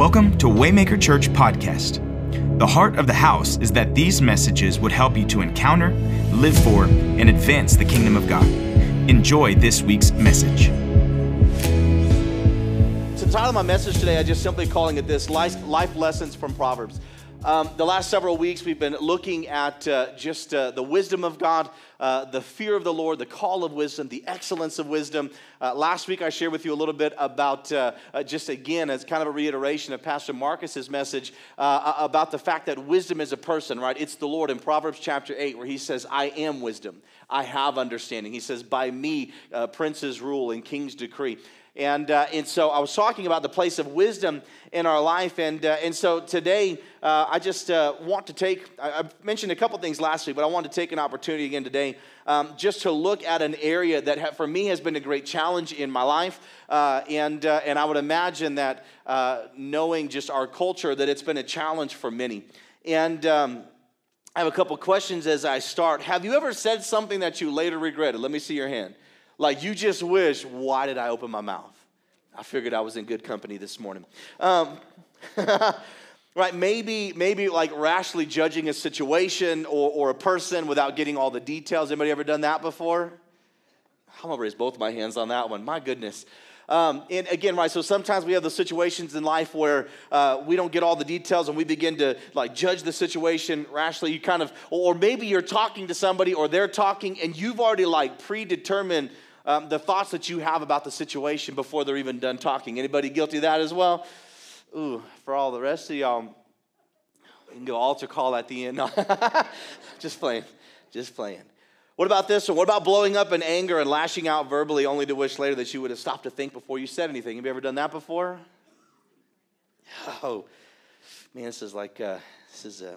Welcome to Waymaker Church Podcast. The heart of the house is that these messages would help you to encounter, live for, and advance the kingdom of God. Enjoy this week's message. So the title of my message today, I just simply calling it this Life Life Lessons from Proverbs. Um, the last several weeks, we've been looking at uh, just uh, the wisdom of God, uh, the fear of the Lord, the call of wisdom, the excellence of wisdom. Uh, last week, I shared with you a little bit about, uh, uh, just again, as kind of a reiteration of Pastor Marcus's message about the fact that wisdom is a person, right? It's the Lord in Proverbs chapter 8, where he says, I am wisdom. I have understanding. He says, By me, princes rule and kings decree. And, uh, and so I was talking about the place of wisdom in our life. And, uh, and so today, uh, I just uh, want to take, I, I, mentioned a couple things last week, but I want to take an opportunity again today um, just to look at an area that ha- for me has been a great challenge in my life. Uh, and, uh, and I would imagine that knowing just our culture, that it's been a challenge for many. And um, I have a couple questions as I start. Have you ever said something that you later regretted? Let me see your hand. Like you just wish, why did I open my mouth? I figured I was in good company this morning. Um, right maybe maybe like rashly judging a situation or, or a person without getting all the details. Anybody ever done that before? I'm gonna raise both my hands on that one. My goodness. Um, and again right so sometimes we have the situations in life where uh, we don't get all the details and we begin to like judge the situation rashly. You kind of or maybe you're talking to somebody or they're talking and you've already like predetermined um, the thoughts that you have about the situation before they're even done talking. Anybody guilty of that as well? Ooh, for all the rest of y'all, you can go altar call at the end. just playing, just playing. What about this one? What about blowing up in anger and lashing out verbally only to wish later that you would have stopped to think before you said anything? Have you ever done that before? Oh, man, this is like, uh, this is a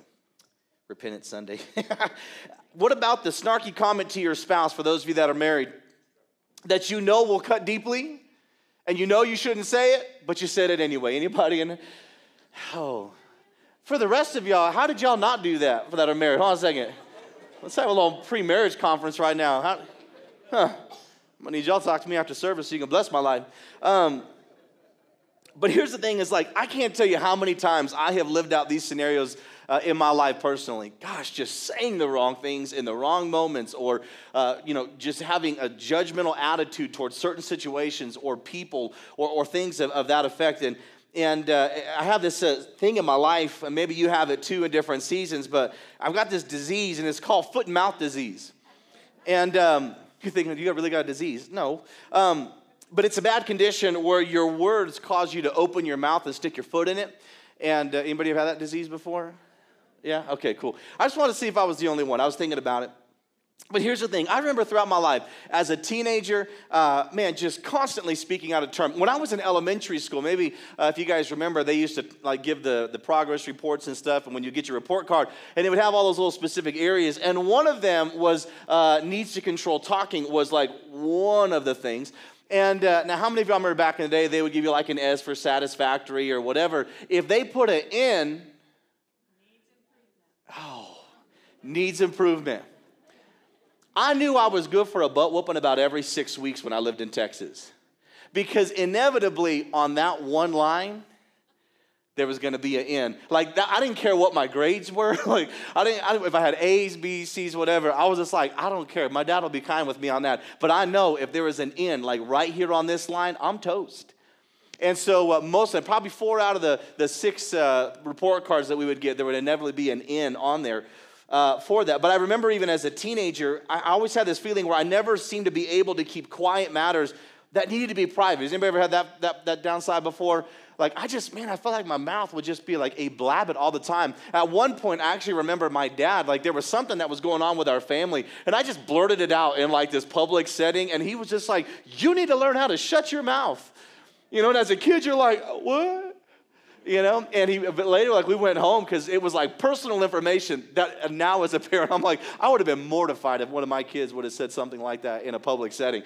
repentant Sunday. what about the snarky comment to your spouse for those of you that are married? That you know will cut deeply and you know you shouldn't say it, but you said it anyway. Anybody in Oh. For the rest of y'all, how did y'all not do that for that are married? Hold on a second. Let's have a little pre-marriage conference right now. How, huh. I'm gonna need y'all to talk to me after service so you can bless my life. Um, but here's the thing: is like I can't tell you how many times I have lived out these scenarios uh, in my life personally. Gosh, just saying the wrong things in the wrong moments, or uh, you know, just having a judgmental attitude towards certain situations or people or, or things of, of that effect. And and uh, I have this uh, thing in my life, and maybe you have it too in different seasons, but I've got this disease, and it's called foot and mouth disease. And um, you think, you really got a disease? No. Um, but it's a bad condition where your words cause you to open your mouth and stick your foot in it. And uh, anybody have had that disease before? Yeah? Okay, cool. I just wanted to see if I was the only one. I was thinking about it. But here's the thing I remember throughout my life as a teenager, uh, man, just constantly speaking out of term. When I was in elementary school, maybe uh, if you guys remember, they used to like give the, the progress reports and stuff, and when you get your report card, and it would have all those little specific areas. And one of them was uh, needs to control talking, was like one of the things. And uh, now, how many of y'all remember back in the day, they would give you like an S for satisfactory or whatever? If they put an N, Oh, needs improvement. I knew I was good for a butt whooping about every six weeks when I lived in Texas. Because inevitably, on that one line, there was going to be an end. Like I didn't care what my grades were. like I didn't, I, if I had A's, B's, C's, whatever. I was just like, I don't care. My dad will be kind with me on that. But I know if there was an end, like right here on this line, I'm toast. And so, uh, most of them, probably four out of the, the six uh, report cards that we would get, there would inevitably be an N on there uh, for that. But I remember even as a teenager, I always had this feeling where I never seemed to be able to keep quiet matters that needed to be private. Has anybody ever had that, that, that downside before? Like, I just, man, I felt like my mouth would just be like a blabbit all the time. At one point, I actually remember my dad, like, there was something that was going on with our family, and I just blurted it out in like this public setting, and he was just like, You need to learn how to shut your mouth. You know, and as a kid, you're like, what? You know, and he but later, like we went home because it was like personal information that now as a parent, I'm like, I would have been mortified if one of my kids would have said something like that in a public setting.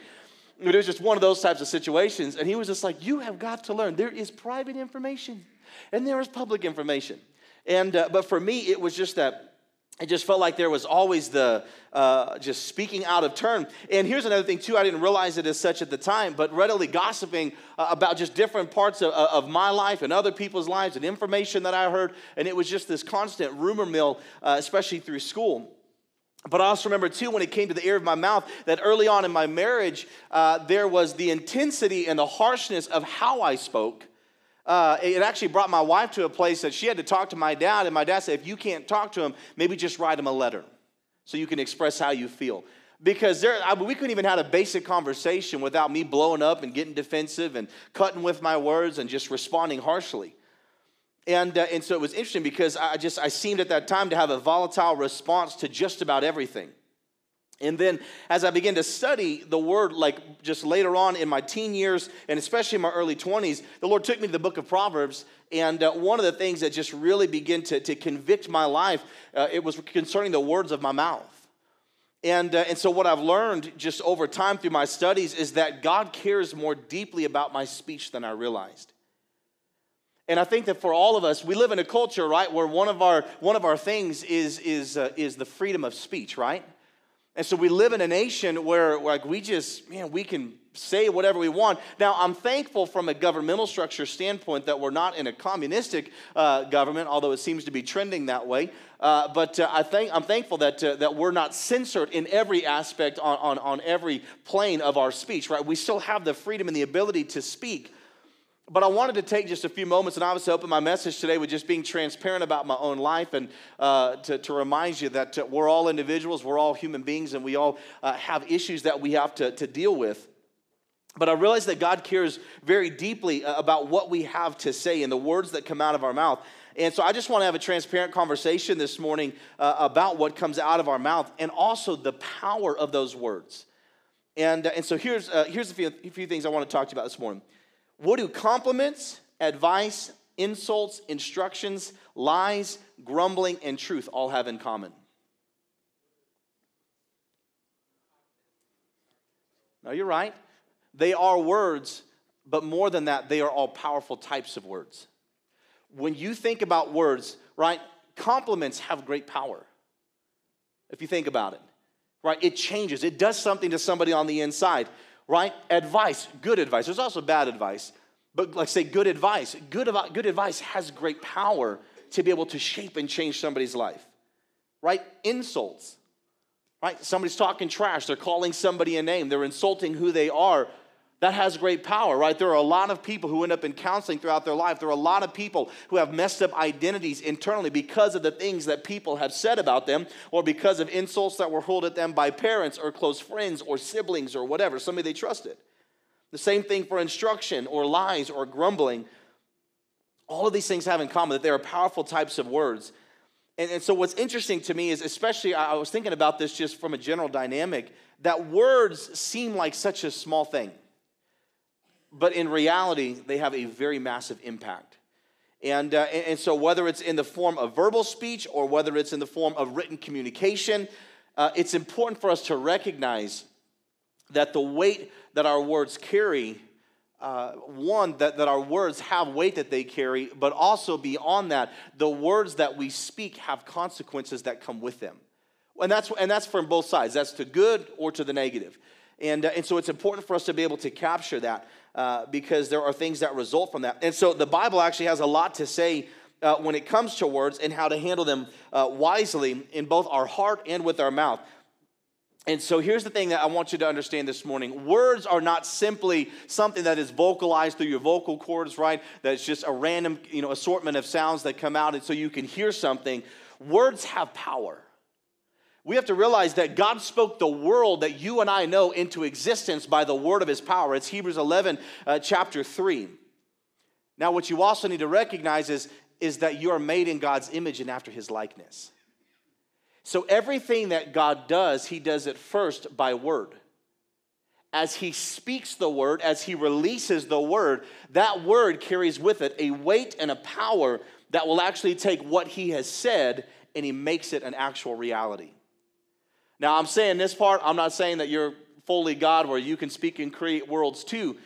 But It was just one of those types of situations. And he was just like, You have got to learn. There is private information and there is public information. And, uh, but for me, it was just that it just felt like there was always the uh, just speaking out of turn. And here's another thing, too. I didn't realize it as such at the time, but readily gossiping uh, about just different parts of, of, my life and other people's lives and information that I heard. And it was just this constant rumor mill, uh, especially through school. But I also remember, too, when it came to the ear of my mouth, that early on in my marriage, uh, there was the intensity and the harshness of how I spoke uh, it actually brought my wife to a place that she had to talk to my dad, and my dad said, if you can't talk to him, maybe just write him a letter so you can express how you feel. Because there, I, we couldn't even have a basic conversation without me blowing up and getting defensive and cutting with my words and just responding harshly. And, uh, and so it was interesting because I just I seemed at that time to have a volatile response to just about everything. And then as I began to study the word, like just later on in my teen years, and especially in my early 20s, the Lord took me to the book of Proverbs. And uh, one of the things that just really began to, to convict my life, uh, it was concerning the words of my mouth. And, uh, and so, what I've learned just over time through my studies is that God cares more deeply about my speech than I realized. And I think that for all of us, we live in a culture, right, where one of our, one of our things is, is, uh, is the freedom of speech, right? And so we live in a nation where like we just, man, we can say whatever we want. Now, I'm thankful from a governmental structure standpoint that we're not in a communistic uh, government, although it seems to be trending that way. Uh, but uh, I think I'm thankful that uh, that we're not censored in every aspect on, on, on every plane of our speech. Right? We still have the freedom and the ability to speak. But I wanted to take just a few moments and obviously open my message today with just being transparent about my own life and uh, to, to remind you that uh, we're all individuals, we're all human beings, and we all uh, have issues that we have to, to deal with. But I realize that God cares very deeply uh, about what we have to say and the words that come out of our mouth. And so I just want to have a transparent conversation this morning uh, about what comes out of our mouth and also the power of those words. And, uh, and so here's, here's a few, a few things I want to talk to you about this morning. What do compliments, advice, insults, instructions, lies, grumbling, and truth all have in common? No, you're right. They are words, but more than that, they are all powerful types of words. When you think about words, right, compliments have great power. If you think about it, right, it changes, it does something to somebody on the inside right? Advice, good advice. There's also bad advice, but like say good advice. Good, good advice has great power to be able to shape and change somebody's life, right? Insults, right? Somebody's talking trash. They're calling somebody a name. They're insulting who they are that has great power, right? There are a lot of people who end up in counseling throughout their life. There are a lot of people who have messed up identities internally because of the things that people have said about them or because of insults that were hurled at them by parents or close friends or siblings or whatever, somebody they trusted. The same thing for instruction or lies or grumbling. All of these things have in common that they are powerful types of words. And, and so, what's interesting to me is, especially, I was thinking about this just from a general dynamic, that words seem like such a small thing but in reality, they have a very massive impact. And, uh, and so, whether it's in the form of verbal speech or whether it's in the form of written communication, uh, it's important for us to recognize that the weight that our words carry, uh, one, that, that our words have weight that they carry, but also beyond that, the words that we speak have consequences that come with them. And that's, and that's from both sides. That's to good or to the negative. And, uh, and so it's important for us to be able to capture that uh, because there are things that result from that. And so the Bible actually has a lot to say uh, when it comes to words and how to handle them uh, wisely in both our heart and with our mouth. And so here's the thing that I want you to understand this morning. Words are not simply something that is vocalized through your vocal cords, right? That's just a random, you know, assortment of sounds that come out and so you can hear something. Words have power we have to realize that God spoke the world that you and I know into existence by the word of his power. It's Hebrews 11, uh, chapter 3. Now, what you also need to recognize is, is that you are made in God's image and after his likeness. So, everything that God does, he does it first by word. As he speaks the word, as he releases the word, that word carries with it a weight and a power that will actually take what he has said and he makes it an actual reality. Now, I'm saying this part, I'm not saying that you're fully God where you can speak and create worlds too,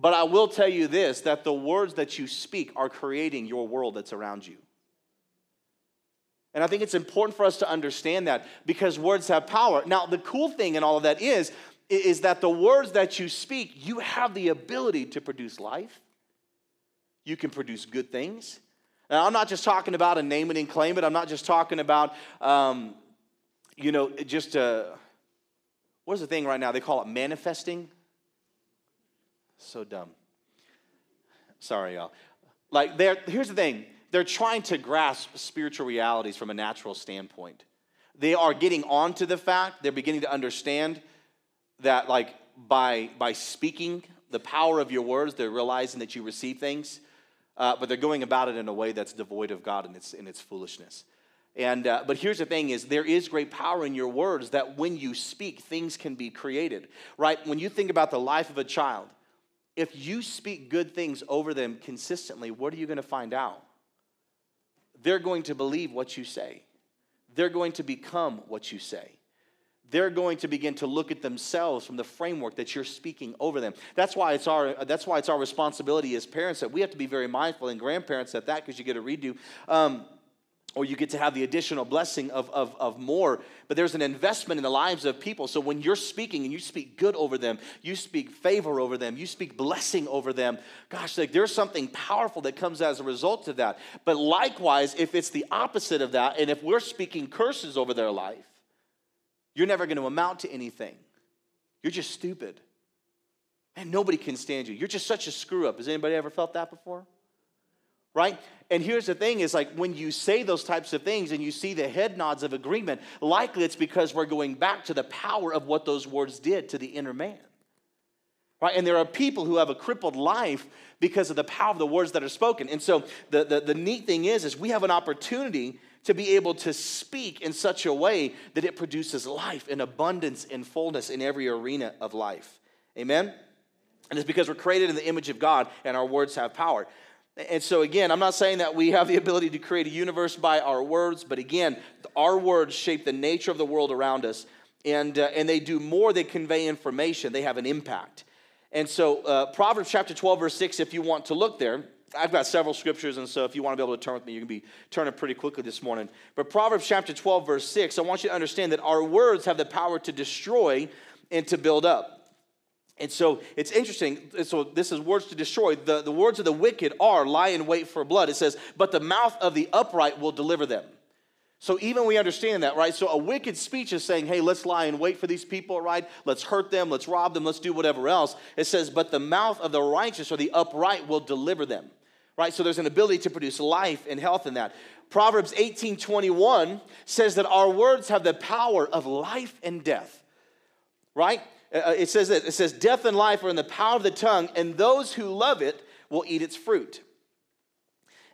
but I will tell you this that the words that you speak are creating your world that's around you. And I think it's important for us to understand that because words have power. Now, the cool thing in all of that is, is that the words that you speak, you have the ability to produce life. You can produce good things. Now, I'm not just talking about a name it and claim it. I'm not just talking about, um, you know, just a, what's the thing right now? They call it manifesting. So dumb. Sorry, y'all. Like, there, here's the thing they're trying to grasp spiritual realities from a natural standpoint. They are getting onto the fact, they're beginning to understand that, like, by, by speaking the power of your words, they're realizing that you receive things, uh, but they're going about it in a way that's devoid of God and its, in its foolishness. And, uh, but here's the thing is there is great power in your words that when you speak, things can be created, right? When you think about the life of a child, if you speak good things over them consistently, what are you going to find out? They're going to believe what you say. They're going to become what you say. They're going to begin to look at themselves from the framework that you're speaking over them. That's why it's our, that's why it's our responsibility as parents that we have to be very mindful, and grandparents at that, because you get a redo. Um, or you get to have the additional blessing of, of, of more. But there's an investment in the lives of people. So when you're speaking and you speak good over them, you speak favor over them, you speak blessing over them, gosh, like there's something powerful that comes as a result of that. But likewise, if it's the opposite of that, and if we're speaking curses over their life, you're never going to amount to anything. You're just stupid. And nobody can stand you. You're just such a screw up. Has anybody ever felt that before? Right? And here's the thing is like when you say those types of things and you see the head nods of agreement, likely it's because we're going back to the power of what those words did to the inner man. Right? And there are people who have a crippled life because of the power of the words that are spoken. And so the, the, the neat thing is, is we have an opportunity to be able to speak in such a way that it produces life and abundance and fullness in every arena of life. Amen? And it's because we're created in the image of God and our words have power. And so, again, I'm not saying that we have the ability to create a universe by our words, but again, our words shape the nature of the world around us. And, uh, and they do more than convey information, they have an impact. And so, uh, Proverbs chapter 12, verse 6, if you want to look there, I've got several scriptures, and so if you want to be able to turn with me, you can be turning pretty quickly this morning. But Proverbs chapter 12, verse 6, I want you to understand that our words have the power to destroy and to build up. And so it's interesting. So this is words to destroy. The, the words of the wicked are lie in wait for blood. It says, but the mouth of the upright will deliver them. So even we understand that, right? So a wicked speech is saying, hey, let's lie and wait for these people, right? Let's hurt them, let's rob them, let's do whatever else. It says, but the mouth of the righteous or the upright will deliver them. Right? So there's an ability to produce life and health in that. Proverbs 18 21 says that our words have the power of life and death. Right? Uh, uh, it says that it says death and life are in the power of the tongue and those who love it will eat its fruit.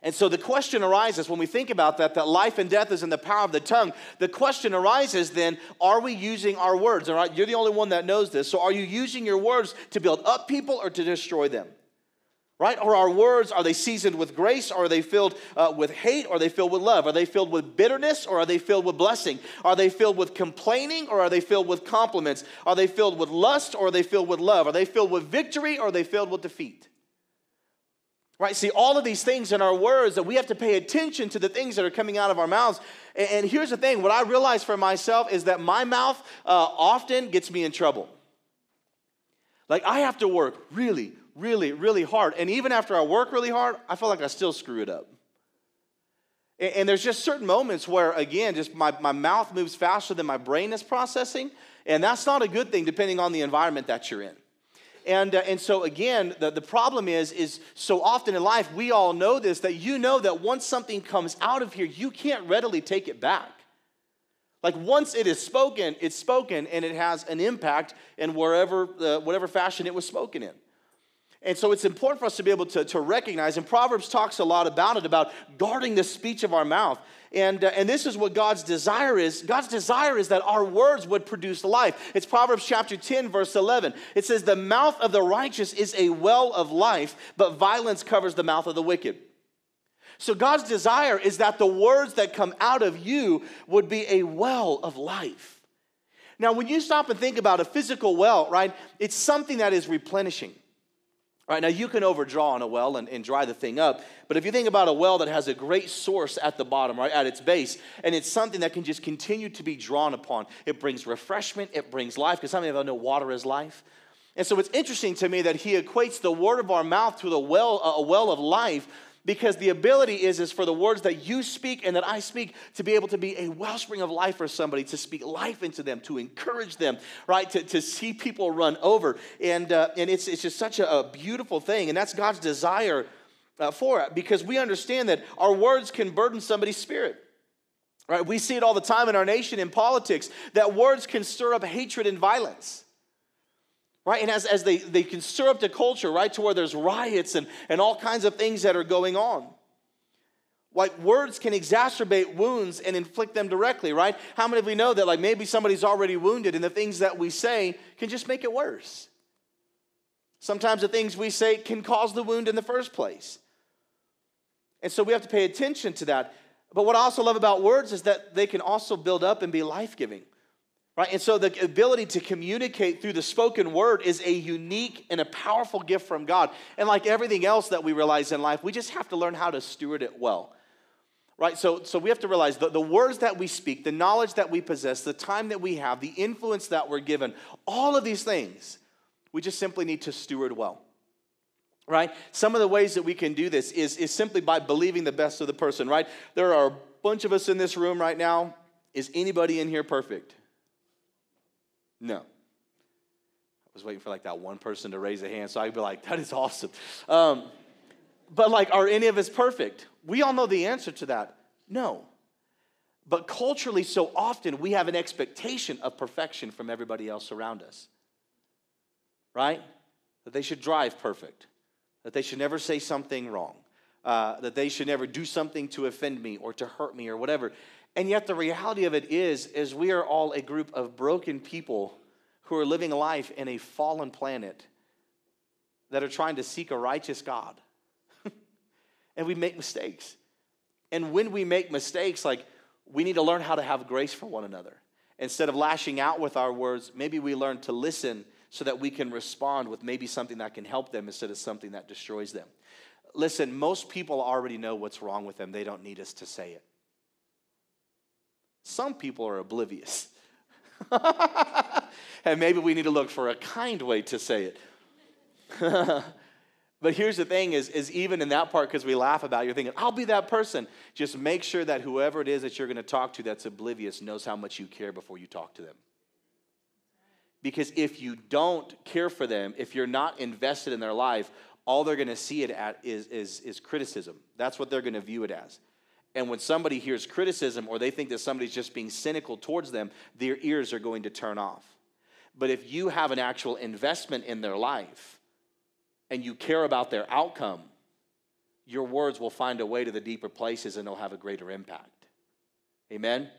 And so the question arises when we think about that that life and death is in the power of the tongue the question arises then are we using our words? All right you're the only one that knows this so are you using your words to build up people or to destroy them right? Or our words, are they seasoned with grace? Or are they filled uh, with hate? Or are they filled with love? Are they filled with bitterness? Or are they filled with blessing? Are they filled with complaining? Or are they filled with compliments? Are they filled with lust? Or are they filled with love? Are they filled with victory? Or are they filled with defeat? Right? See, all of these things in our words that we have to pay attention to the things that are coming out of our mouths. And, here's the thing what I realize for myself is that my mouth uh, often gets me in trouble. Like, I have to work really, really, really hard. And even after I work really hard, I feel like I still screw it up. And, and there's just certain moments where, again, just my, my mouth moves faster than my brain is processing. And that's not a good thing depending on the environment that you're in. And, uh, and so again, the, the problem is, is so often in life, we all know this, that you know that once something comes out of here, you can't readily take it back. Like once it is spoken, it's spoken and it has an impact in wherever, uh, whatever fashion it was spoken in. And so it's important for us to be able to, to recognize, and Proverbs talks a lot about it, about guarding the speech of our mouth. And, uh, and this is what God's desire is. God's desire is that our words would produce life. It's Proverbs chapter 10, verse 11. It says, The mouth of the righteous is a well of life, but violence covers the mouth of the wicked. So God's desire is that the words that come out of you would be a well of life. Now, when you stop and think about a physical well, right, it's something that is replenishing All right, now you can overdraw on a well and, and dry the thing up, but if you think about a well that has a great source at the bottom, right, at its base, and it's something that can just continue to be drawn upon, it brings refreshment, it brings life, because some of you know water is life. And so it's interesting to me that he equates the word of our mouth to the well, a well of life because the ability is, is for the words that you speak and that I speak to be able to be a wellspring of life for somebody, to speak life into them, to encourage them, right? To, to see people run over. And, uh, and it's, it's just such a, a, beautiful thing. And that's God's desire uh, for it because we understand that our words can burden somebody's spirit. Right? We see it all the time in our nation in politics that words can stir up hatred and violence right? And as, as they, they can stir up the culture, right, to where there's riots and, and all kinds of things that are going on. Like words can exacerbate wounds and inflict them directly, right? How many of we know that, like, maybe somebody's already wounded and the things that we say can just make it worse? Sometimes the things we say can cause the wound in the first place. And so we have to pay attention to that. But what I also love about words is that they can also build up and be life giving. Right? And so the ability to communicate through the spoken word is a unique and a powerful gift from God. And like everything else that we realize in life, we just have to learn how to steward it well. Right? So, so we have to realize the, the words that we speak, the knowledge that we possess, the time that we have, the influence that we're given, all of these things, we just simply need to steward well. Right? Some of the ways that we can do this is, is simply by believing the best of the person, right? There are a bunch of us in this room right now. Is anybody in here perfect? No. I was waiting for like that one person to raise a hand, so I'd be like, that is awesome. Um, but like, are any of us perfect? We all know the answer to that. No. But culturally, so often we have an expectation of perfection from everybody else around us. Right? That they should drive perfect, that they should never say something wrong, uh, that they should never do something to offend me or to hurt me or whatever. And yet the reality of it is is we are all a group of broken people who are living life in a fallen planet that are trying to seek a righteous God. and we make mistakes. And when we make mistakes, like we need to learn how to have grace for one another. Instead of lashing out with our words, maybe we learn to listen so that we can respond with maybe something that can help them instead of something that destroys them. Listen, most people already know what's wrong with them. They don't need us to say it. Some people are oblivious. and maybe we need to look for a kind way to say it. but here's the thing is, is even in that part, because we laugh about it, you're thinking, I'll be that person. Just make sure that whoever it is that you're going to talk to that's oblivious knows how much you care before you talk to them. Because if you don't care for them, if you're not invested in their life, all they're going to see it at is, is, is criticism. That's what they're going to view it as. And when somebody hears criticism or they think that somebody's just being cynical towards them, their ears are going to turn off. But if you have an actual investment in their life and you care about their outcome, your words will find a way to the deeper places and they'll have a greater impact. Amen?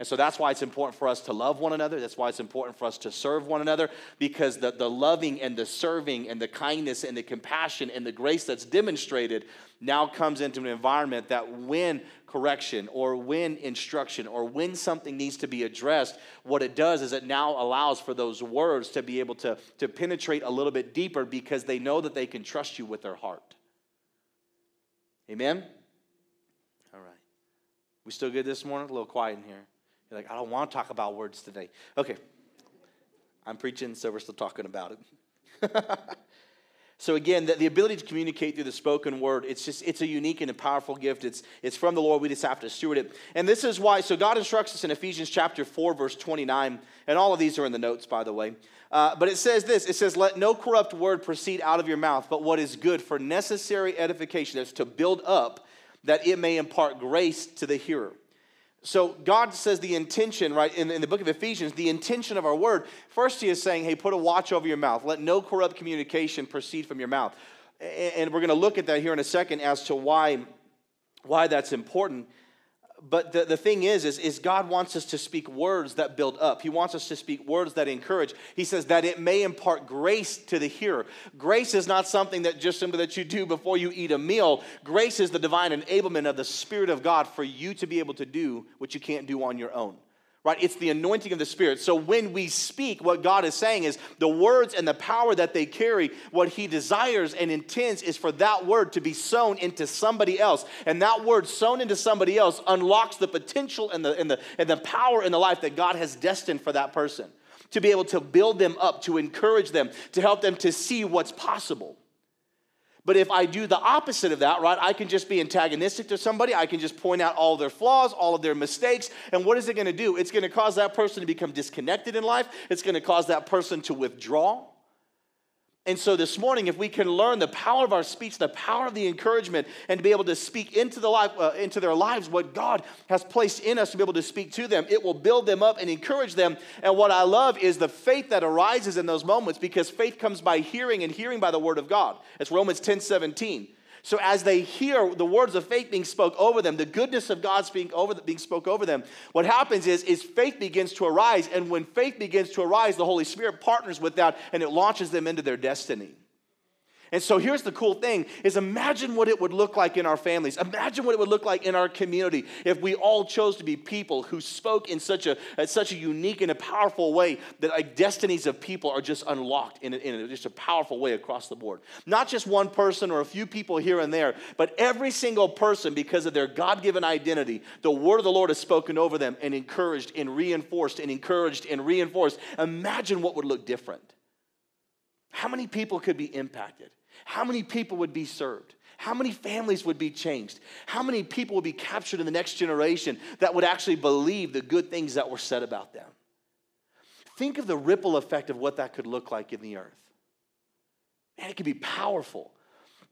And so that's why it's important for us to love one another. That's why it's important for us to serve one another because the, the loving and the serving and the kindness and the compassion and the grace that's demonstrated now comes into an environment that when correction or when instruction or when something needs to be addressed, what it does is it now allows for those words to be able to, to penetrate a little bit deeper because they know that they can trust you with their heart. Amen? All right. We still good this morning? A little quiet in here. You're like, I don't want to talk about words today. Okay. I'm preaching, so we're still talking about it. so again, the, the, ability to communicate through the spoken word, it's just, it's a unique and a powerful gift. It's, it's from the Lord. We just have to steward it. And this is why, so God instructs us in Ephesians chapter 4, verse 29, and all of these are in the notes, by the way. Uh, but it says this it says, Let no corrupt word proceed out of your mouth, but what is good for necessary edification, that's to build up, that it may impart grace to the hearer. So God says the intention, right, in, in the book of Ephesians, the intention of our word, first he is saying, hey, put a watch over your mouth. Let no corrupt communication proceed from your mouth. And we're going to look at that here in a second as to why, why that's important but the, the thing is, is, is God wants us to speak words that build up. He wants us to speak words that encourage. He says that it may impart grace to the hearer. Grace is not something that just something that you do before you eat a meal. Grace is the divine enablement of the Spirit of God for you to be able to do what you can't do on your own right? It's the anointing of the Spirit. So when we speak, what God is saying is the words and the power that they carry, what He desires and intends is for that word to be sown into somebody else. And that word sown into somebody else unlocks the potential and the, and the, and the power in the life that God has destined for that person. To be able to build them up, to encourage them, to help them to see what's possible. But if I do the opposite of that, right, I can just be antagonistic to somebody. I can just point out all their flaws, all of their mistakes. And what is it going to do? It's going to cause that person to become disconnected in life. It's going to cause that person to withdraw. And so this morning, if we can learn the power of our speech, the power of the encouragement, and to be able to speak into, the life, uh, into their lives what God has placed in us to be able to speak to them, it will build them up and encourage them. And what I love is the faith that arises in those moments because faith comes by hearing and hearing by the word of God. It's Romans 10 17. So as they hear the words of faith being spoke over them, the goodness of God being, over, being spoke over them, what happens is, is faith begins to arise. And when faith begins to arise, the Holy Spirit partners with that and it launches them into their destiny. And so here's the cool thing is imagine what it would look like in our families. Imagine what it would look like in our community if we all chose to be people who spoke in such a, such a unique and a powerful way that like destinies of people are just unlocked in, a, in a, just a powerful way across the board. Not just one person or a few people here and there, but every single person because of their God-given identity, the word of the Lord is spoken over them and encouraged and reinforced and encouraged and reinforced. Imagine what would look different. How many people could be impacted? How many people would be served? How many families would be changed? How many people would be captured in the next generation that would actually believe the good things that were said about them? Think of the ripple effect of what that could look like in the earth. Man, it could be powerful.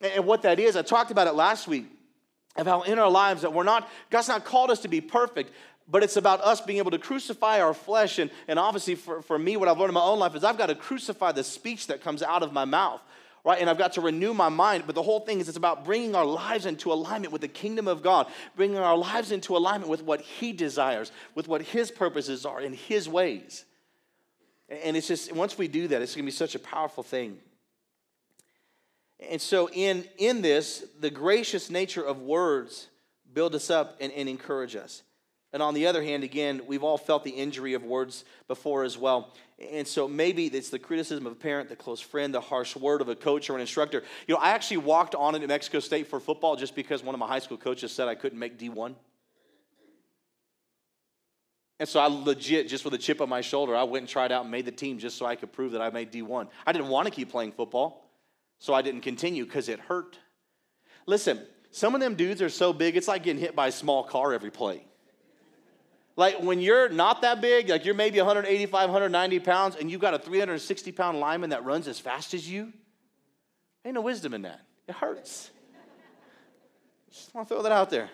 And what that is, I talked about it last week of how in our lives that we're not, God's not called us to be perfect, but it's about us being able to crucify our flesh. And, and obviously, for, for me, what I've learned in my own life is I've got to crucify the speech that comes out of my mouth right? And I've got to renew my mind. But the whole thing is it's about bringing our lives into alignment with the kingdom of God, bringing our lives into alignment with what He desires, with what His purposes are in His ways. And it's just, once we do that, it's going to be such a powerful thing. And so, in, in this, the gracious nature of words build us up and, and encourage us. And on the other hand, again, we've all felt the injury of words before as well. And so maybe it's the criticism of a parent, the close friend, the harsh word of a coach or an instructor. You know, I actually walked on into Mexico State for football just because one of my high school coaches said I couldn't make D1. And so I legit, just with a chip on my shoulder, I went and tried out and made the team just so I could prove that I made D1. I didn't want to keep playing football, so I didn't continue because it hurt. Listen, some of them dudes are so big, it's like getting hit by a small car every play. Like when you're not that big, like you're maybe 185, 190 pounds, and you've got a 360 pound lineman that runs as fast as you, ain't no wisdom in that. It hurts. Just want to throw that out there.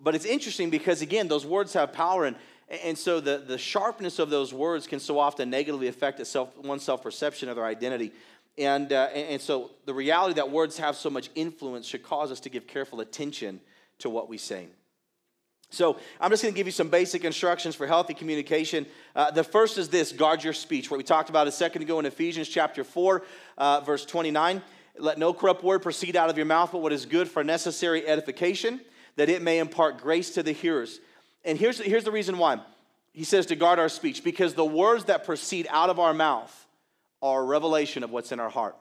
But it's interesting because, again, those words have power, and, and so the, the sharpness of those words can so often negatively affect itself, one's self perception of their identity. And, uh, and so the reality that words have so much influence should cause us to give careful attention to what we say. So I'm just going to give you some basic instructions for healthy communication. Uh, the first is this guard your speech, what we talked about a second ago in Ephesians chapter 4, uh, verse 29. Let no corrupt word proceed out of your mouth, but what is good for necessary edification, that it may impart grace to the hearers. And here's, here's the reason why. He says to guard our speech, because the words that proceed out of our mouth are a revelation of what's in our heart.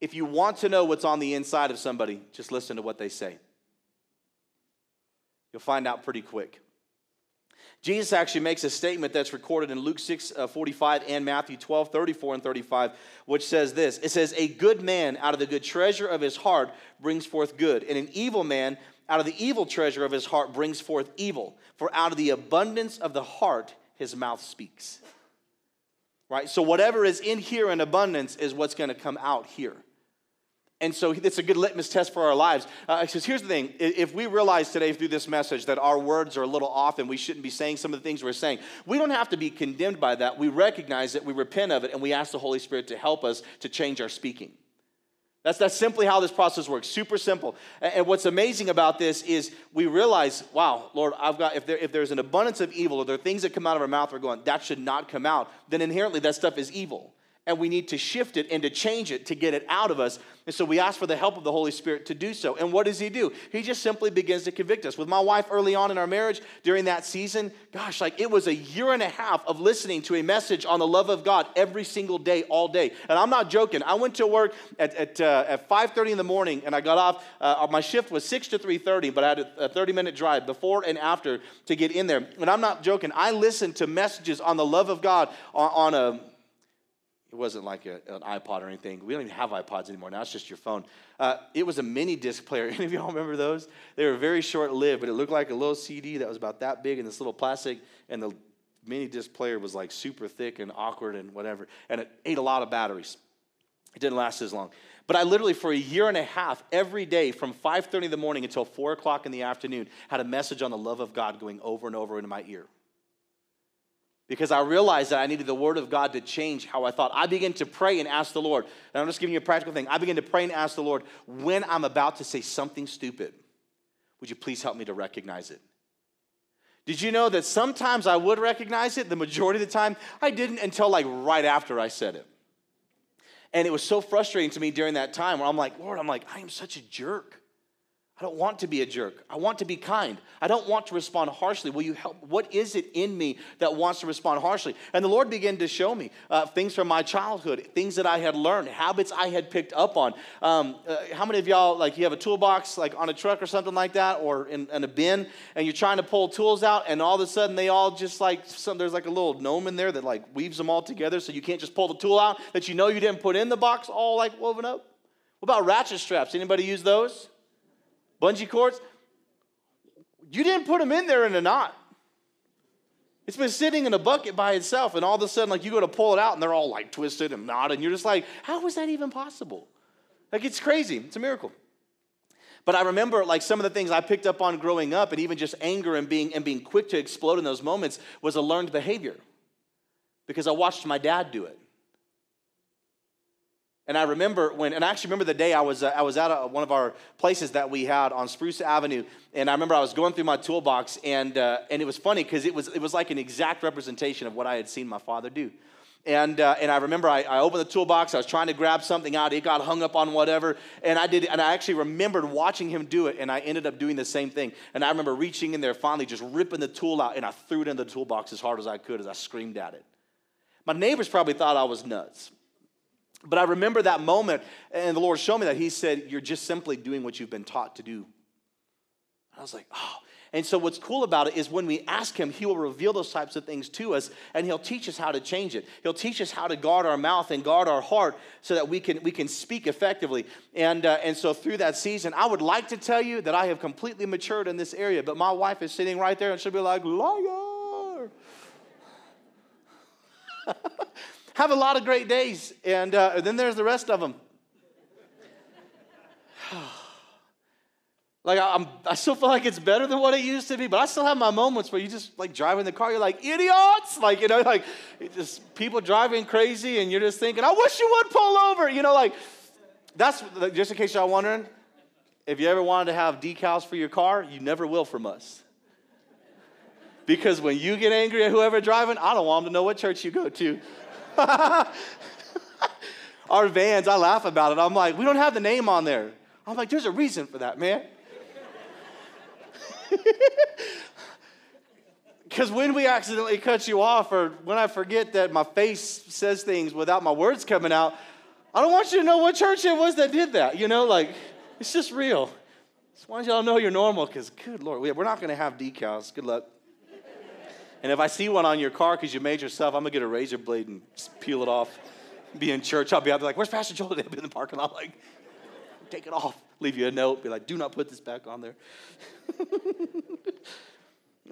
If you want to know what's on the inside of somebody, just listen to what they say. You'll find out pretty quick. Jesus actually makes a statement that's recorded in Luke 6 uh, 45 and Matthew 12 34 and 35, which says this It says, A good man out of the good treasure of his heart brings forth good, and an evil man out of the evil treasure of his heart brings forth evil. For out of the abundance of the heart his mouth speaks. Right? So, whatever is in here in abundance is what's going to come out here. And so it's a good litmus test for our lives. Uh, because here's the thing if we realize today through this message that our words are a little off and we shouldn't be saying some of the things we're saying, we don't have to be condemned by that. We recognize it, we repent of it, and we ask the Holy Spirit to help us to change our speaking. That's, that's simply how this process works. Super simple. And, and what's amazing about this is we realize, wow, Lord, I've got if there if there's an abundance of evil or there are things that come out of our mouth, we're going, that should not come out, then inherently that stuff is evil. And we need to shift it and to change it to get it out of us. And so we ask for the help of the Holy Spirit to do so. And what does He do? He just simply begins to convict us. With my wife early on in our marriage, during that season, gosh, like it was a year and a half of listening to a message on the love of God every single day, all day. And I'm not joking. I went to work at, at, uh, at 5.30 in the morning and I got off. Uh, my shift was 6 to 3.30, but I had a 30 minute drive before and after to get in there. And I'm not joking. I listened to messages on the love of God on, on a it wasn't like a, an iPod or anything. We don't even have iPods anymore. Now it's just your phone. Uh, it was a mini disc player. Any of y'all remember those? They were very short lived, but it looked like a little CD that was about that big in this little plastic, and the mini disc player was like super thick and awkward and whatever. And it ate a lot of batteries. It didn't last as long. But I literally, for a year and a half, every day from 5.30 in the morning until 4 o'clock in the afternoon, had a message on the love of God going over and over into my ear because I realized that I needed the Word of God to change how I thought. I began to pray and ask the Lord. And I'm just giving you a practical thing. I began to pray and ask the Lord, when I'm about to say something stupid, would you please help me to recognize it? Did you know that sometimes I would recognize it? The majority of the time, I didn't until like right after I said it. And it was so frustrating to me during that time where I'm like, Lord, I'm like, I am such a jerk. I don't want to be a jerk. I want to be kind. I don't want to respond harshly. Will you help? What is it in me that wants to respond harshly? And the Lord began to show me uh, things from my childhood, things that I had learned, habits I had picked up on. Um, uh, how many of y'all, like, you have a toolbox, like on a truck or something like that, or in, in, a bin, and you're trying to pull tools out, and all of a sudden they all just like, some, there's like a little gnome in there that like weaves them all together so you can't just pull the tool out that you know you didn't put in the box all like woven up? What about ratchet straps? Anybody use those? Bungee cords, you didn't put them in there in a knot. It's been sitting in a bucket by itself, and all of a sudden, like you go to pull it out, and they're all like twisted and knotted, and you're just like, how was that even possible? Like it's crazy. It's a miracle. But I remember like some of the things I picked up on growing up, and even just anger and being and being quick to explode in those moments was a learned behavior. Because I watched my dad do it. And I remember when, and I actually remember the day I was, uh, I was at a, one of our places that we had on Spruce Avenue, and I remember I was going through my toolbox, and, uh, and it was funny because it was, it was like an exact representation of what I had seen my father do. And, uh, and I remember I, I, opened the toolbox, I was trying to grab something out, it got hung up on whatever, and I did, and I actually remembered watching him do it, and I ended up doing the same thing. And I remember reaching in there, finally just ripping the tool out, and I threw it in the toolbox as hard as I could as I screamed at it. My neighbors probably thought I was nuts. But I remember that moment, and the Lord showed me that. He said, You're just simply doing what you've been taught to do. I was like, Oh. And so, what's cool about it is when we ask Him, He will reveal those types of things to us, and He'll teach us how to change it. He'll teach us how to guard our mouth and guard our heart so that we can, we can speak effectively. And, uh, and so, through that season, I would like to tell you that I have completely matured in this area, but my wife is sitting right there and she'll be like, Liar. have a lot of great days, and uh, then there's the rest of them. like I'm, I still feel like it's better than what it used to be, but I still have my moments where you just like driving the car, you're like idiots, like you know, like just people driving crazy, and you're just thinking, I wish you would pull over, you know, like that's just in case y'all wondering. If you ever wanted to have decals for your car, you never will from us. Because when you get angry at whoever driving, I don't want them to know what church you go to. Our vans, I laugh about it. I'm like, we don't have the name on there. I'm like, there's a reason for that, man. Because when we accidentally cut you off, or when I forget that my face says things without my words coming out, I don't want you to know what church it was that did that. You know, like, it's just real. Just want y'all know you're normal, because good Lord, we're not going to have decals. Good luck. And if I see one on your car because you made yourself, I'm gonna get a razor blade and peel it off. Be in church, I'll be out there like, "Where's Pastor Joel?" They'll be in the parking lot like, "Take it off." Leave you a note. Be like, "Do not put this back on there."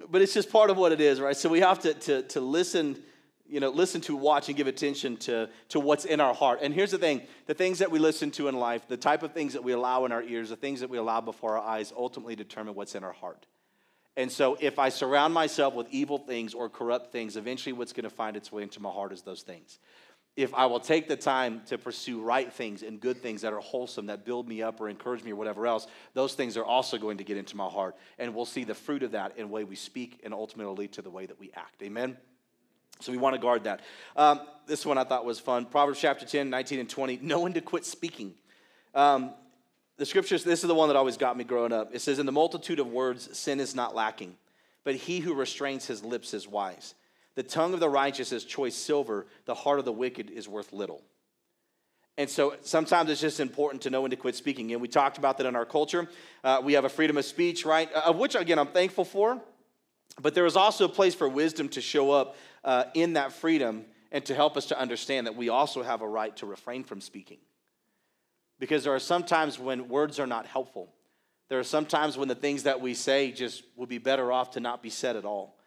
but it's just part of what it is, right? So we have to to to listen you know, listen to, watch, and give attention to, to what's in our heart. And here's the thing the things that we listen to in life, the type of things that we allow in our ears, the things that we allow before our eyes ultimately determine what's in our heart. And so, if I surround myself with evil things or corrupt things, eventually what's going to find its way into my heart is those things. If I will take the time to pursue right things and good things that are wholesome, that build me up or encourage me or whatever else, those things are also going to get into my heart. And we'll see the fruit of that in the way we speak and ultimately to the way that we act. Amen? So we want to guard that. Um, this one I thought was fun. Proverbs chapter 10, 19, and 20. No one to quit speaking. Um, the scriptures, this is the one that always got me growing up. It says, In the multitude of words, sin is not lacking, but he who restrains his lips is wise. The tongue of the righteous is choice silver, the heart of the wicked is worth little. And so sometimes it's just important to know when to quit speaking. And we talked about that in our culture. Uh, we have a freedom of speech, right? Uh, of which, again, I'm thankful for. But there is also a place for wisdom to show up uh, in that freedom and to help us to understand that we also have a right to refrain from speaking. Because there are some times when words are not helpful. There are some times when the things that we say just would be better off to not be said at all.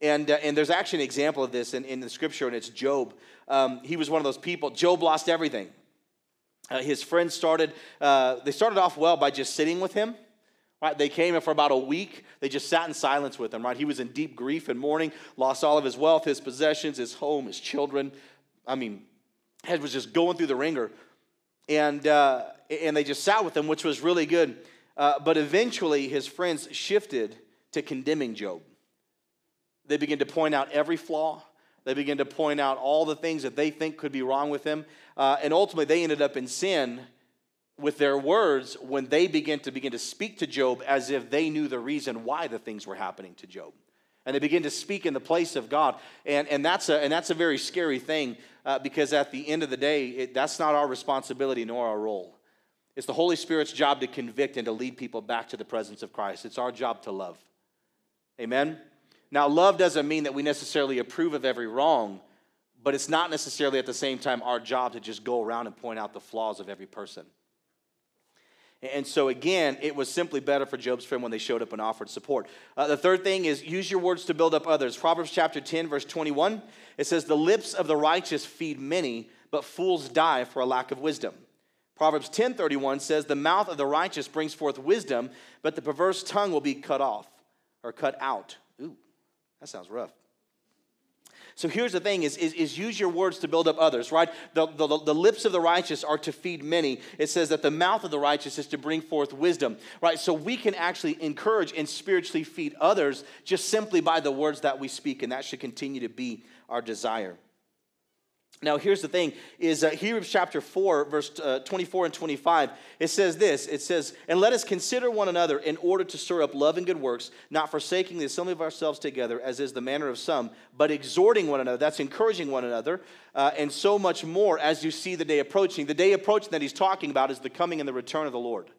And, uh, and there's actually an example of this in, in the scripture, and it's Job. Um, he was one of those people. Job lost everything. Uh, his friends started, uh, they started off well by just sitting with him. Right? They came and for about a week, they just sat in silence with him, right? He was in deep grief and mourning, lost all of his wealth, his possessions, his home, his children. I mean, head was just going through the wringer. And, uh, and they just sat with him, which was really good. Uh, but eventually, his friends shifted to condemning Job. They begin to point out every flaw. They begin to point out all the things that they think could be wrong with him. Uh, and ultimately, they ended up in sin with their words when they begin to begin to speak to Job as if they knew the reason why the things were happening to Job. And they begin to speak in the place of God. And, and, that's, a, and that's a very scary thing uh, because at the end of the day, it, that's not our responsibility nor our role. It's the Holy Spirit's job to convict and to lead people back to the presence of Christ. It's our job to love. Amen? Now, love doesn't mean that we necessarily approve of every wrong, but it's not necessarily at the same time our job to just go around and point out the flaws of every person. And so, again, it was simply better for Job's friend when they showed up and offered support. Uh, the third thing is use your words to build up others. Proverbs chapter 10, verse 21, it says, The lips of the righteous feed many, but fools die for a lack of wisdom. Proverbs 10:31 says, "The mouth of the righteous brings forth wisdom, but the perverse tongue will be cut off or cut out." Ooh. That sounds rough. So here's the thing is, is, is, use your words to build up others, right? The, the, the lips of the righteous are to feed many. It says that the mouth of the righteous is to bring forth wisdom, right? So we can actually encourage and spiritually feed others just simply by the words that we speak, and that should continue to be our desire. Now, here's the thing is uh, Hebrews chapter 4, verse uh, 24 and 25, it says this It says, And let us consider one another in order to stir up love and good works, not forsaking the assembly of ourselves together, as is the manner of some, but exhorting one another. That's encouraging one another, uh, and so much more as you see the day approaching. The day approaching that he's talking about is the coming and the return of the Lord.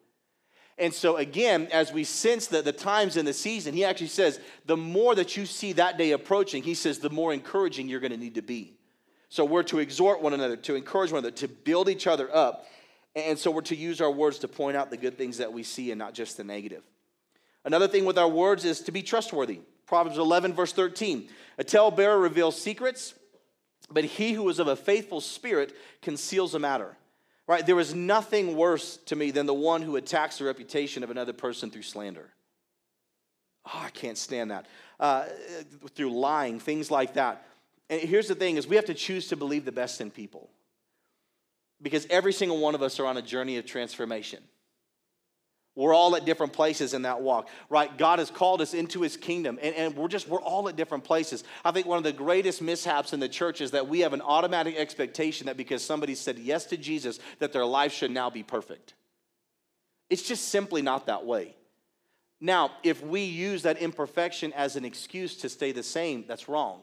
And so, again, as we sense the, the times and the season, he actually says, the more that you see that day approaching, he says, the more encouraging you're going to need to be. So we're to exhort one another, to encourage one another, to build each other up. And so we're to use our words to point out the good things that we see and not just the negative. Another thing with our words is to be trustworthy. Proverbs 11, verse 13. A talebearer reveals secrets, but he who is of a faithful spirit conceals a matter. Right? There is nothing worse to me than the one who attacks the reputation of another person through slander. Oh, I can't stand that. Uh, through lying, things like that. And here's the thing is we have to choose to believe the best in people. Because every single one of us are on a journey of transformation. We're all at different places in that walk, right? God has called us into his kingdom, and, and we're just, we're all at different places. I think one of the greatest mishaps in the church is that we have an automatic expectation that because somebody said yes to Jesus, that their life should now be perfect. It's just simply not that way. Now, if we use that imperfection as an excuse to stay the same, that's wrong.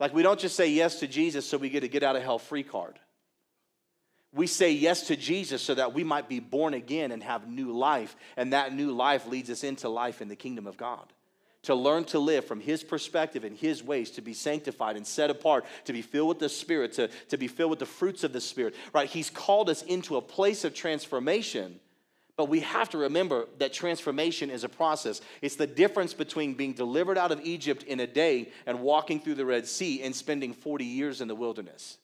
Like, we don't just say yes to Jesus so we get a get out of hell free card. We say yes to Jesus so that we might be born again and have new life. And that new life leads us into life in the kingdom of God. To learn to live from His perspective and His ways, to be sanctified and set apart, to be filled with the Spirit, to, to be filled with the fruits of the Spirit, right? He's called us into a place of transformation but we have to remember that transformation is a process. It's the difference between being delivered out of Egypt in a day and walking through the Red Sea and spending 40 years in the wilderness.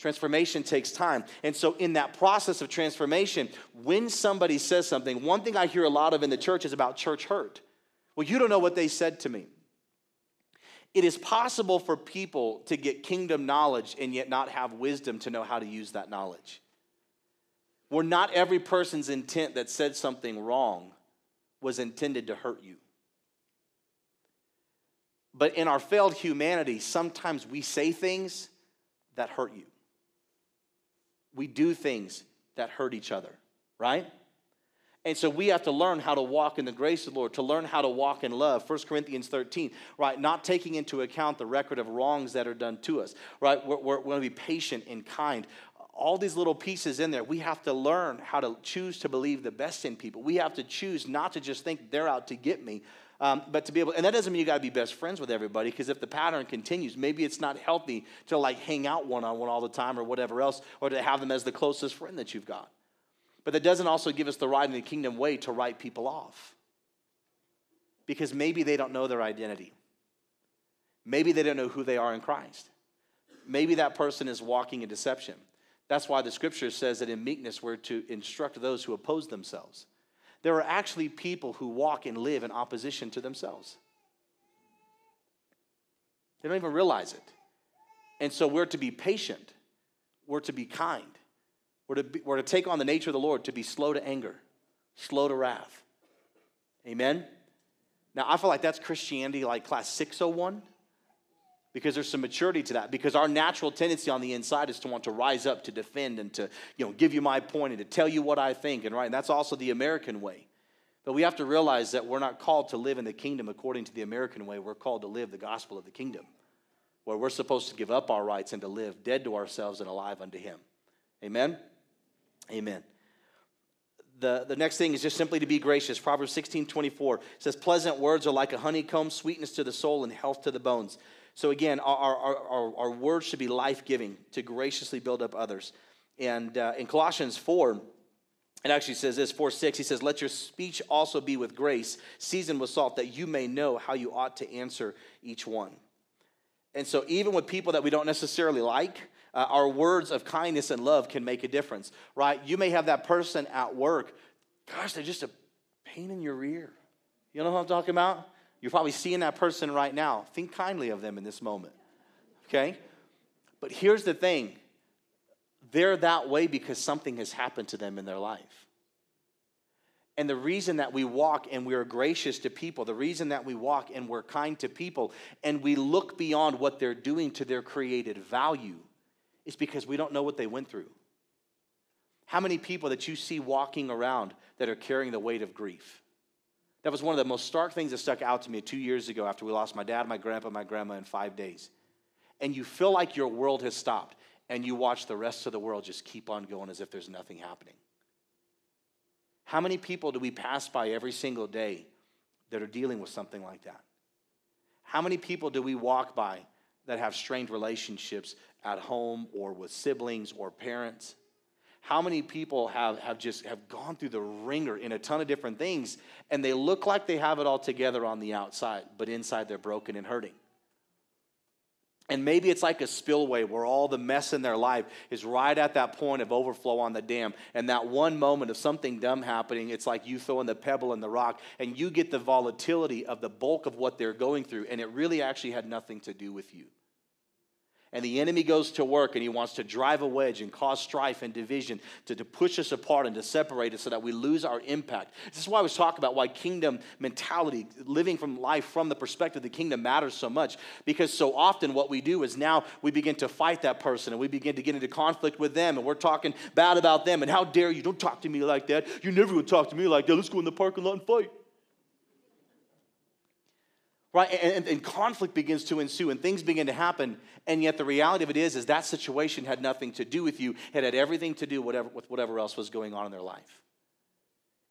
Transformation takes time. And so, in that process of transformation, when somebody says something, one thing I hear a lot of in the church is about church hurt. Well, you don't know what they said to me. It is possible for people to get kingdom knowledge and yet not have wisdom to know how to use that knowledge where not every person's intent that said something wrong was intended to hurt you. But in our failed humanity, sometimes we say things that hurt you. We do things that hurt each other, right? And so we have to learn how to walk in the grace of the Lord, to learn how to walk in love. 1 Corinthians 13, right? Not taking into account the record of wrongs that are done to us, right? We're, we're, we're going to be patient and kind. All these little pieces in there, we have to learn how to choose to believe the best in people. We have to choose not to just think they're out to get me, um, but to be able, and that doesn't mean you got to be best friends with everybody, because if the pattern continues, maybe it's not healthy to like hang out one on one all the time or whatever else, or to have them as the closest friend that you've got. But that doesn't also give us the right in the kingdom way to write people off. Because maybe they don't know their identity. Maybe they don't know who they are in Christ. Maybe that person is walking in deception. That's why the scripture says that in meekness we're to instruct those who oppose themselves. There are actually people who walk and live in opposition to themselves. They don't even realize it. And so we're to be patient, we're to be kind, we're to, be, we're to take on the nature of the Lord to be slow to anger, slow to wrath. Amen? Now, I feel like that's Christianity like class 601 because there's some maturity to that because our natural tendency on the inside is to want to rise up to defend and to you know give you my point and to tell you what i think and right and that's also the american way but we have to realize that we're not called to live in the kingdom according to the american way we're called to live the gospel of the kingdom where we're supposed to give up our rights and to live dead to ourselves and alive unto him amen Amen. The, the next thing is just simply to be gracious. Proverbs 16 24 says, Pleasant words are like a honeycomb, sweetness to the soul, and health to the bones. So, again, our, our, our, our words should be life giving to graciously build up others. And uh, in Colossians 4, it actually says this 4 6, he says, Let your speech also be with grace, seasoned with salt, that you may know how you ought to answer each one. And so, even with people that we don't necessarily like, uh, our words of kindness and love can make a difference, right? You may have that person at work, gosh, they're just a pain in your ear. You know what I'm talking about? You're probably seeing that person right now. Think kindly of them in this moment, okay? But here's the thing they're that way because something has happened to them in their life. And the reason that we walk and we're gracious to people, the reason that we walk and we're kind to people, and we look beyond what they're doing to their created value is because we don't know what they went through. How many people that you see walking around that are carrying the weight of grief? That was one of the most stark things that stuck out to me two years ago after we lost my dad, my grandpa, my grandma in five days. And you feel like your world has stopped, and you watch the rest of the world just keep on going as if there's nothing happening. How many people do we pass by every single day that are dealing with something like that? How many people do we walk by that have strained relationships at home or with siblings or parents? How many people have, have just have gone through the wringer in a ton of different things and they look like they have it all together on the outside, but inside they're broken and hurting? And maybe it's like a spillway where all the mess in their life is right at that point of overflow on the dam. And that one moment of something dumb happening, it's like you throwing the pebble in the rock and you get the volatility of the bulk of what they're going through. And it really actually had nothing to do with you and the enemy goes to work and he wants to drive a wedge and cause strife and division to, to push us apart and to separate us so that we lose our impact. This is why I was talking about why kingdom mentality, living from life from the perspective of the kingdom matters so much. Because so often what we do is now we begin to fight that person and we begin to get into conflict with them and we're talking bad about them and how dare you, don't talk to me like that. You never would talk to me like that. Let's go in the parking lot and fight right? And, and, conflict begins to ensue and things begin to happen. And yet the reality of it is is that situation had nothing to do with you. It had everything to do whatever, with whatever else was going on in their life.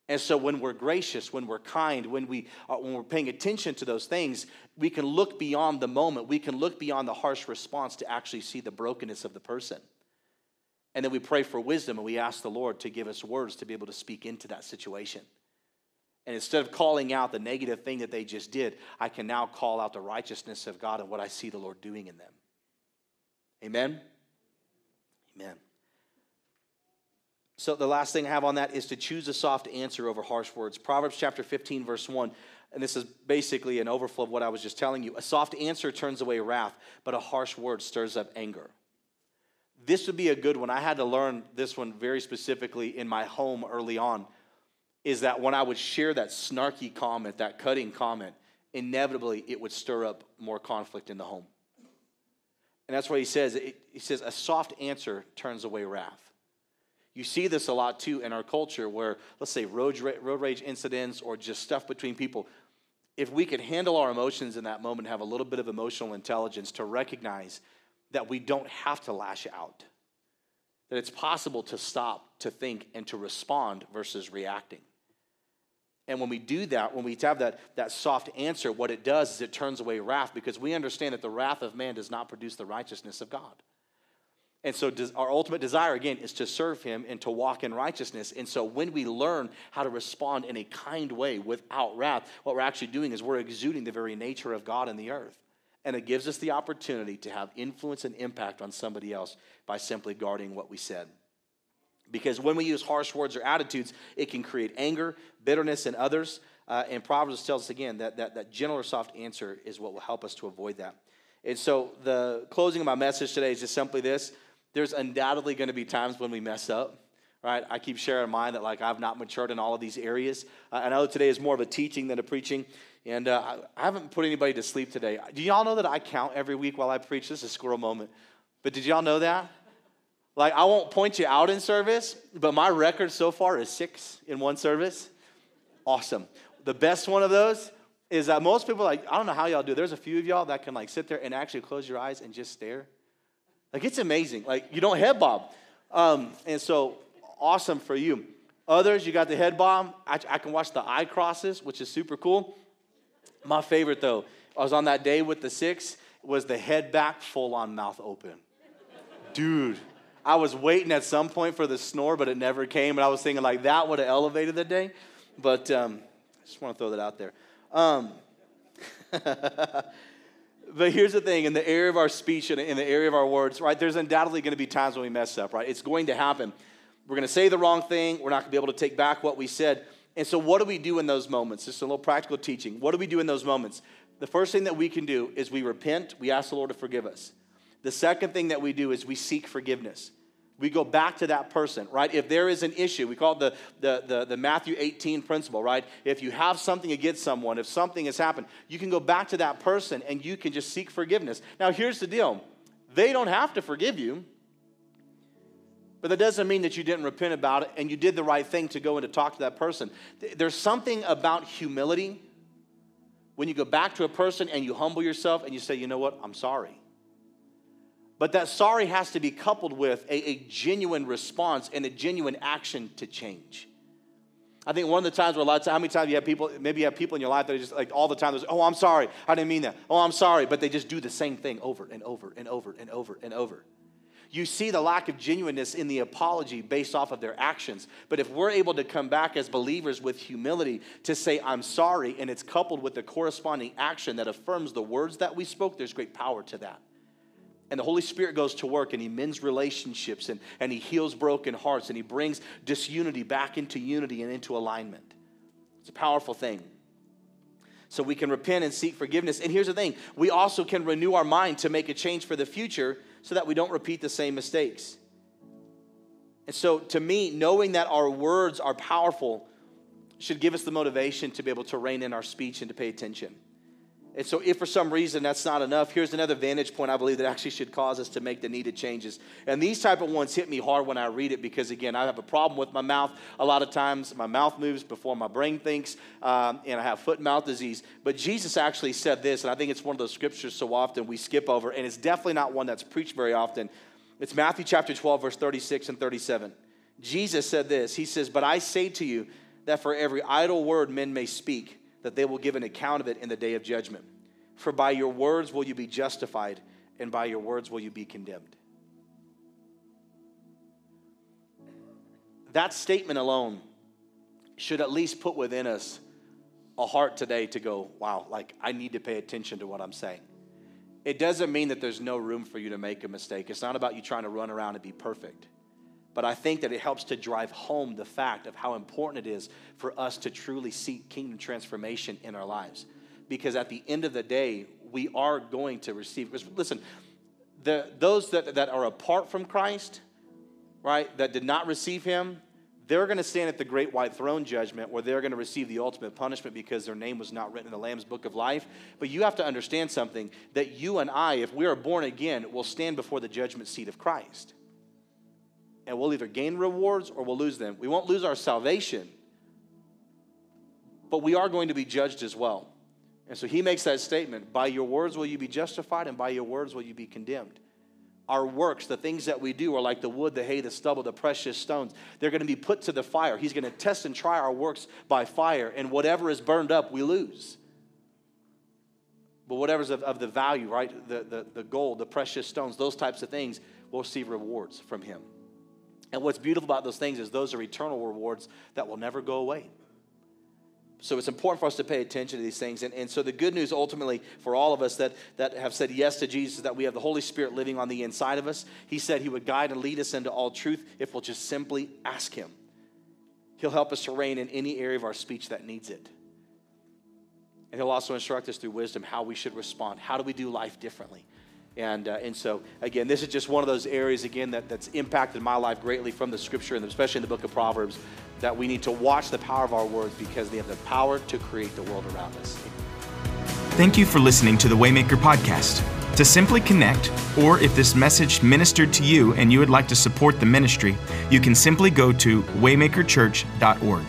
And so when we're gracious when we're kind when, we are, when we're paying attention to those things we can look beyond the moment. We can look beyond the harsh response to actually see the brokenness of the person. And then we pray for wisdom and we ask the lord to give us words to be able to speak into that situation and instead of calling out the negative thing that they just did, I can now call out the righteousness of God and what I see the Lord doing in them. Amen? Amen. So the last thing I have on that is to choose a soft answer over harsh words. Proverbs chapter 15, verse 1. And this is basically an overflow of what I was just telling you. A soft answer turns away wrath, but a harsh word stirs up anger. This would be a good one. I had to learn this one very specifically in my home early on is that when I would share that snarky comment, that cutting comment, inevitably it would stir up more conflict in the home. And that's why he says, he says, a soft answer turns away wrath. You see this a lot too in our culture where, let's say, road, road rage incidents or just stuff between people. If we could handle our emotions in that moment, have a little bit of emotional intelligence to recognize that we don't have to lash out, that it's possible to stop, to think, and to respond versus reacting. And when we do that, when we have that, that soft answer, what it does is it turns away wrath because we understand that the wrath of man does not produce the righteousness of God. And so, our ultimate desire, again, is to serve Him and to walk in righteousness. And so, when we learn how to respond in a kind way without wrath, what we're actually doing is we're exuding the very nature of God in the earth. And it gives us the opportunity to have influence and impact on somebody else by simply guarding what we said. Because when we use harsh words or attitudes, it can create anger, bitterness in others. Uh, and Proverbs tells us again that, that that gentle or soft answer is what will help us to avoid that. And so, the closing of my message today is just simply this. There's undoubtedly going to be times when we mess up right? I keep sharing mine that like i've not matured in all of these areas. Uh, i know today is more of a teaching than a preaching. And uh, i haven't put anybody to sleep today. Do y'all know that i count every week while i preach? This is a squirrel moment. But did y'all know that like i won't point you out in service but my record so far is six in one service awesome the best one of those is that most people like i don't know how y'all do there's a few of y'all that can like sit there and actually close your eyes and just stare like it's amazing. Like you don't head bob. Um, and so awesome for you. Others, you got the head bob. I, I can watch the eye crosses, which is super cool. My favorite though, I was on that day with the six, was the head back, full on mouth open. Dude, I was waiting at some point for the snore, but it never came. And I was thinking like that would have elevated the day. But um, I just want to throw that out there. Um, but here's the thing in the area of our speech and in the area of our words, right, there's undoubtedly going to be times when we mess up, right? It's going to happen. We're going to say the wrong thing. We're not going to be able to take back what we said. And so, what do we do in those moments? Just a little practical teaching. What do we do in those moments? The first thing that we can do is we repent, we ask the Lord to forgive us. The second thing that we do is we seek forgiveness we go back to that person, right? If there is an issue, we call it the, the, the, the, Matthew 18 principle, right? If you have something against someone, if something has happened, you can go back to that person and you can just seek forgiveness. Now, here's the deal they don't have to forgive you, but that doesn't mean that you didn't repent about it and you did the right thing to go and to talk to that person. There's something about humility when you go back to a person and you humble yourself and you say, you know what, I'm sorry. But that sorry has to be coupled with a, a, genuine response and a genuine action to change. I think one of the times where a lot of times, how many times you have people, maybe you have people in your life that are just like all the time, oh, I'm sorry, I didn't mean that. Oh, I'm sorry. But they just do the same thing over and over and over and over and over. You see the lack of genuineness in the apology based off of their actions. But if we're able to come back as believers with humility to say, I'm sorry, and it's coupled with the corresponding action that affirms the words that we spoke, there's great power to that. And the Holy Spirit goes to work and he mends relationships and, and he heals broken hearts and he brings disunity back into unity and into alignment. It's a powerful thing. So we can repent and seek forgiveness. And here's the thing we also can renew our mind to make a change for the future so that we don't repeat the same mistakes. And so, to me, knowing that our words are powerful should give us the motivation to be able to rein in our speech and to pay attention. And so, if for some reason that's not enough, here's another vantage point I believe that actually should cause us to make the needed changes. And these type of ones hit me hard when I read it because, again, I have a problem with my mouth. A lot of times, my mouth moves before my brain thinks, um, and I have foot and mouth disease. But Jesus actually said this, and I think it's one of those scriptures so often we skip over, and it's definitely not one that's preached very often. It's Matthew chapter 12, verse 36 and 37. Jesus said this He says, But I say to you that for every idle word men may speak, that they will give an account of it in the day of judgment. For by your words will you be justified, and by your words will you be condemned. That statement alone should at least put within us a heart today to go, wow, like I need to pay attention to what I'm saying. It doesn't mean that there's no room for you to make a mistake. It's not about you trying to run around and be perfect. But I think that it helps to drive home the fact of how important it is for us to truly seek kingdom transformation in our lives. Because at the end of the day, we are going to receive. Listen, the, those that, that are apart from Christ, right, that did not receive him, they're going to stand at the great white throne judgment where they're going to receive the ultimate punishment because their name was not written in the Lamb's book of life. But you have to understand something that you and I, if we are born again, will stand before the judgment seat of Christ. And we'll either gain rewards or we'll lose them. We won't lose our salvation, but we are going to be judged as well. And so he makes that statement by your words will you be justified, and by your words will you be condemned our works, the things that we do, are like the wood, the hay, the stubble, the precious stones. They're going to be put to the fire. He's going to test and try our works by fire, and whatever is burned up, we lose. But whatever's of, of the value, right? The, the, the gold, the precious stones, those types of things, we'll receive rewards from Him. And what's beautiful about those things is those are eternal rewards that will never go away. So it's important for us to pay attention to these things. And, and so the good news ultimately for all of us that, that have said yes to Jesus is that we have the Holy Spirit living on the inside of us. He said he would guide and lead us into all truth if we'll just simply ask him. He'll help us to rein in any area of our speech that needs it. And he'll also instruct us through wisdom how we should respond. How do we do life differently? And, uh, and so, again, this is just one of those areas, again, that, that's impacted my life greatly from the scripture, and especially in the book of Proverbs, that we need to watch the power of our words because they have the power to create the world around us. Thank you for listening to the Waymaker Podcast. To simply connect, or if this message ministered to you and you would like to support the ministry, you can simply go to waymakerchurch.org.